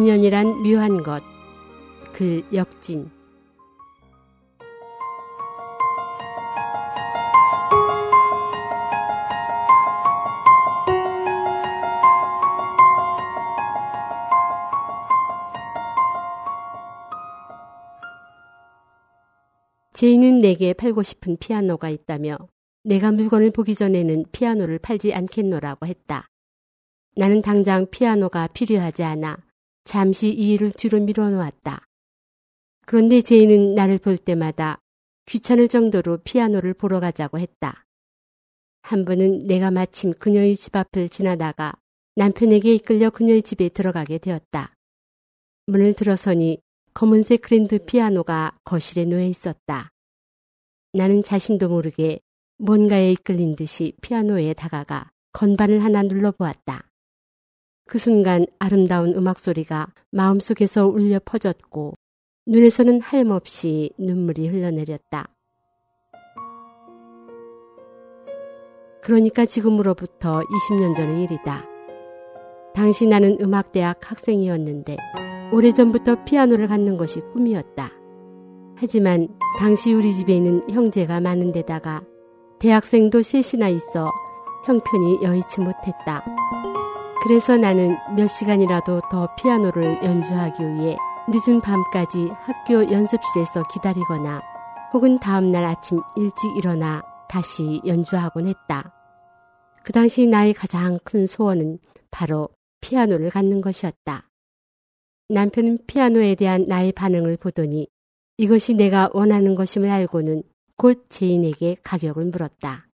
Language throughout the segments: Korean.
인연이란 묘한 것. 그 역진. 제인은 내게 팔고 싶은 피아노가 있다며 내가 물건을 보기 전에는 피아노를 팔지 않겠노라고 했다. 나는 당장 피아노가 필요하지 않아 잠시 이 일을 뒤로 밀어놓았다. 그런데 제인은 나를 볼 때마다 귀찮을 정도로 피아노를 보러 가자고 했다. 한 번은 내가 마침 그녀의 집 앞을 지나다가 남편에게 이끌려 그녀의 집에 들어가게 되었다. 문을 들어서니 검은색 그랜드 피아노가 거실에 놓여 있었다. 나는 자신도 모르게 뭔가에 이끌린 듯이 피아노에 다가가 건반을 하나 눌러보았다. 그 순간 아름다운 음악 소리가 마음속에서 울려 퍼졌고 눈에서는 하염없이 눈물이 흘러내렸다. 그러니까 지금으로부터 20년 전의 일이다. 당시 나는 음악대학 학생이었는데 오래전부터 피아노를 갖는 것이 꿈이었다. 하지만 당시 우리 집에 있는 형제가 많은 데다가 대학생도 셋이나 있어 형편이 여의치 못했다. 그래서 나는 몇 시간이라도 더 피아노를 연주하기 위해 늦은 밤까지 학교 연습실에서 기다리거나 혹은 다음날 아침 일찍 일어나 다시 연주하곤 했다. 그 당시 나의 가장 큰 소원은 바로 피아노를 갖는 것이었다. 남편은 피아노에 대한 나의 반응을 보더니 이것이 내가 원하는 것임을 알고는 곧 제인에게 가격을 물었다.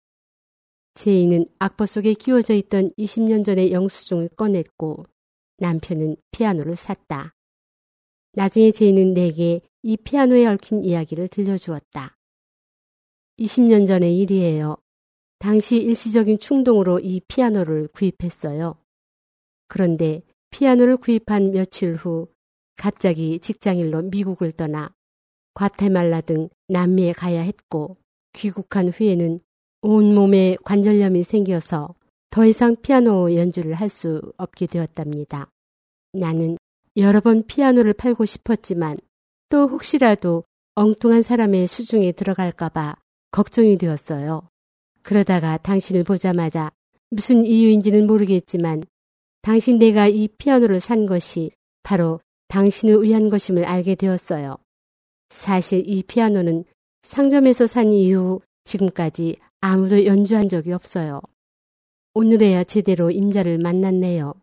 제인은 악보 속에 끼워져 있던 20년 전의 영수증을 꺼냈고 남편은 피아노를 샀다. 나중에 제인은 내게 이 피아노에 얽힌 이야기를 들려주었다. 20년 전의 일이에요. 당시 일시적인 충동으로 이 피아노를 구입했어요. 그런데 피아노를 구입한 며칠 후 갑자기 직장일로 미국을 떠나 과테말라 등 남미에 가야 했고 귀국한 후에는 온몸에 관절염이 생겨서 더 이상 피아노 연주를 할 수 없게 되었답니다. 나는 여러 번 피아노를 팔고 싶었지만 또 혹시라도 엉뚱한 사람의 수중에 들어갈까봐 걱정이 되었어요. 그러다가 당신을 보자마자 무슨 이유인지는 모르겠지만 당신 내가 이 피아노를 산 것이 바로 당신을 위한 것임을 알게 되었어요. 사실 이 피아노는 상점에서 산 이후 지금까지 아무도 연주한 적이 없어요. 오늘에야 제대로 임자를 만났네요.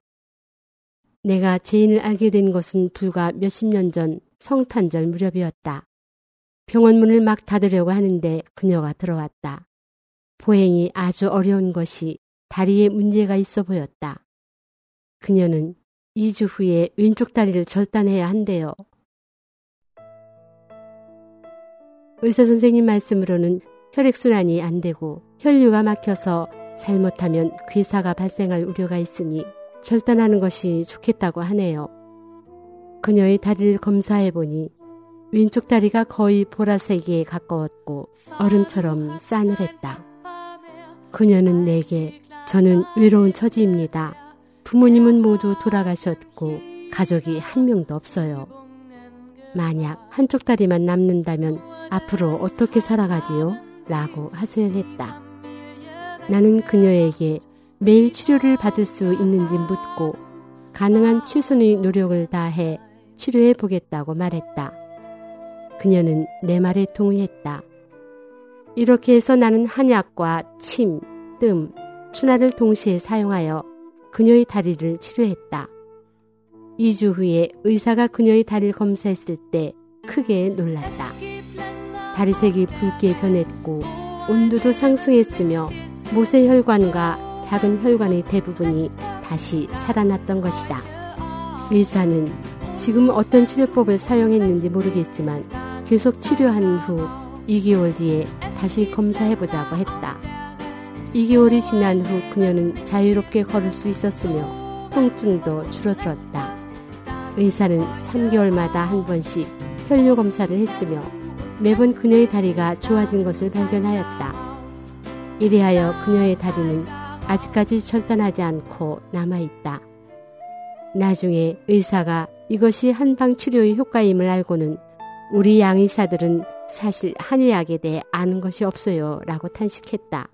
내가 제인을 알게 된 것은 불과 몇십 년 전 성탄절 무렵이었다. 병원 문을 막 닫으려고 하는데 그녀가 들어왔다. 보행이 아주 어려운 것이 다리에 문제가 있어 보였다. 그녀는 2주 후에 왼쪽 다리를 절단해야 한대요. 의사 선생님 말씀으로는 혈액순환이 안 되고 혈류가 막혀서 잘못하면 괴사가 발생할 우려가 있으니 절단하는 것이 좋겠다고 하네요. 그녀의 다리를 검사해 보니 왼쪽 다리가 거의 보라색에 가까웠고 얼음처럼 싸늘했다. 그녀는 내게 저는 외로운 처지입니다. 부모님은 모두 돌아가셨고 가족이 한 명도 없어요. 만약 한쪽 다리만 남는다면 앞으로 어떻게 살아가지요? 라고 하소연했다. 나는 그녀에게 매일 치료를 받을 수 있는지 묻고 가능한 최선의 노력을 다해 치료해 보겠다고 말했다. 그녀는 내 말에 동의했다. 이렇게 해서 나는 한약과 침, 뜸, 추나를 동시에 사용하여 그녀의 다리를 치료했다. 2주 후에 의사가 그녀의 다리를 검사했을 때 크게 놀랐다. 다리색이 붉게 변했고 온도도 상승했으며 모세 혈관과 작은 혈관의 대부분이 다시 살아났던 것이다. 의사는 지금 어떤 치료법을 사용했는지 모르겠지만 계속 치료한 후 2개월 뒤에 다시 검사해보자고 했다. 2개월이 지난 후 그녀는 자유롭게 걸을 수 있었으며 통증도 줄어들었다. 의사는 3개월마다 한 번씩 혈뇨 검사를 했으며 매번 그녀의 다리가 좋아진 것을 발견하였다. 이래하여 그녀의 다리는 아직까지 절단하지 않고 남아있다. 나중에 의사가 이것이 한방 치료의 효과임을 알고는 우리 양의사들은 사실 한의학에 대해 아는 것이 없어요. 라고 탄식했다.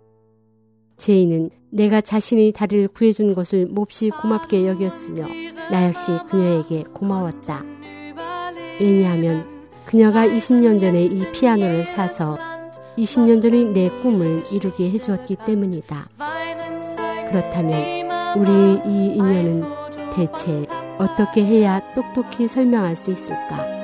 제이는 내가 자신이 다리를 구해준 것을 몹시 고맙게 여겼으며 나 역시 그녀에게 고마웠다. 왜냐하면 그녀가 20년 전에 이 피아노를 사서 20년 전의 내 꿈을 이루게 해주었기 때문이다. 그렇다면 우리 이 인연은 대체 어떻게 해야 똑똑히 설명할 수 있을까?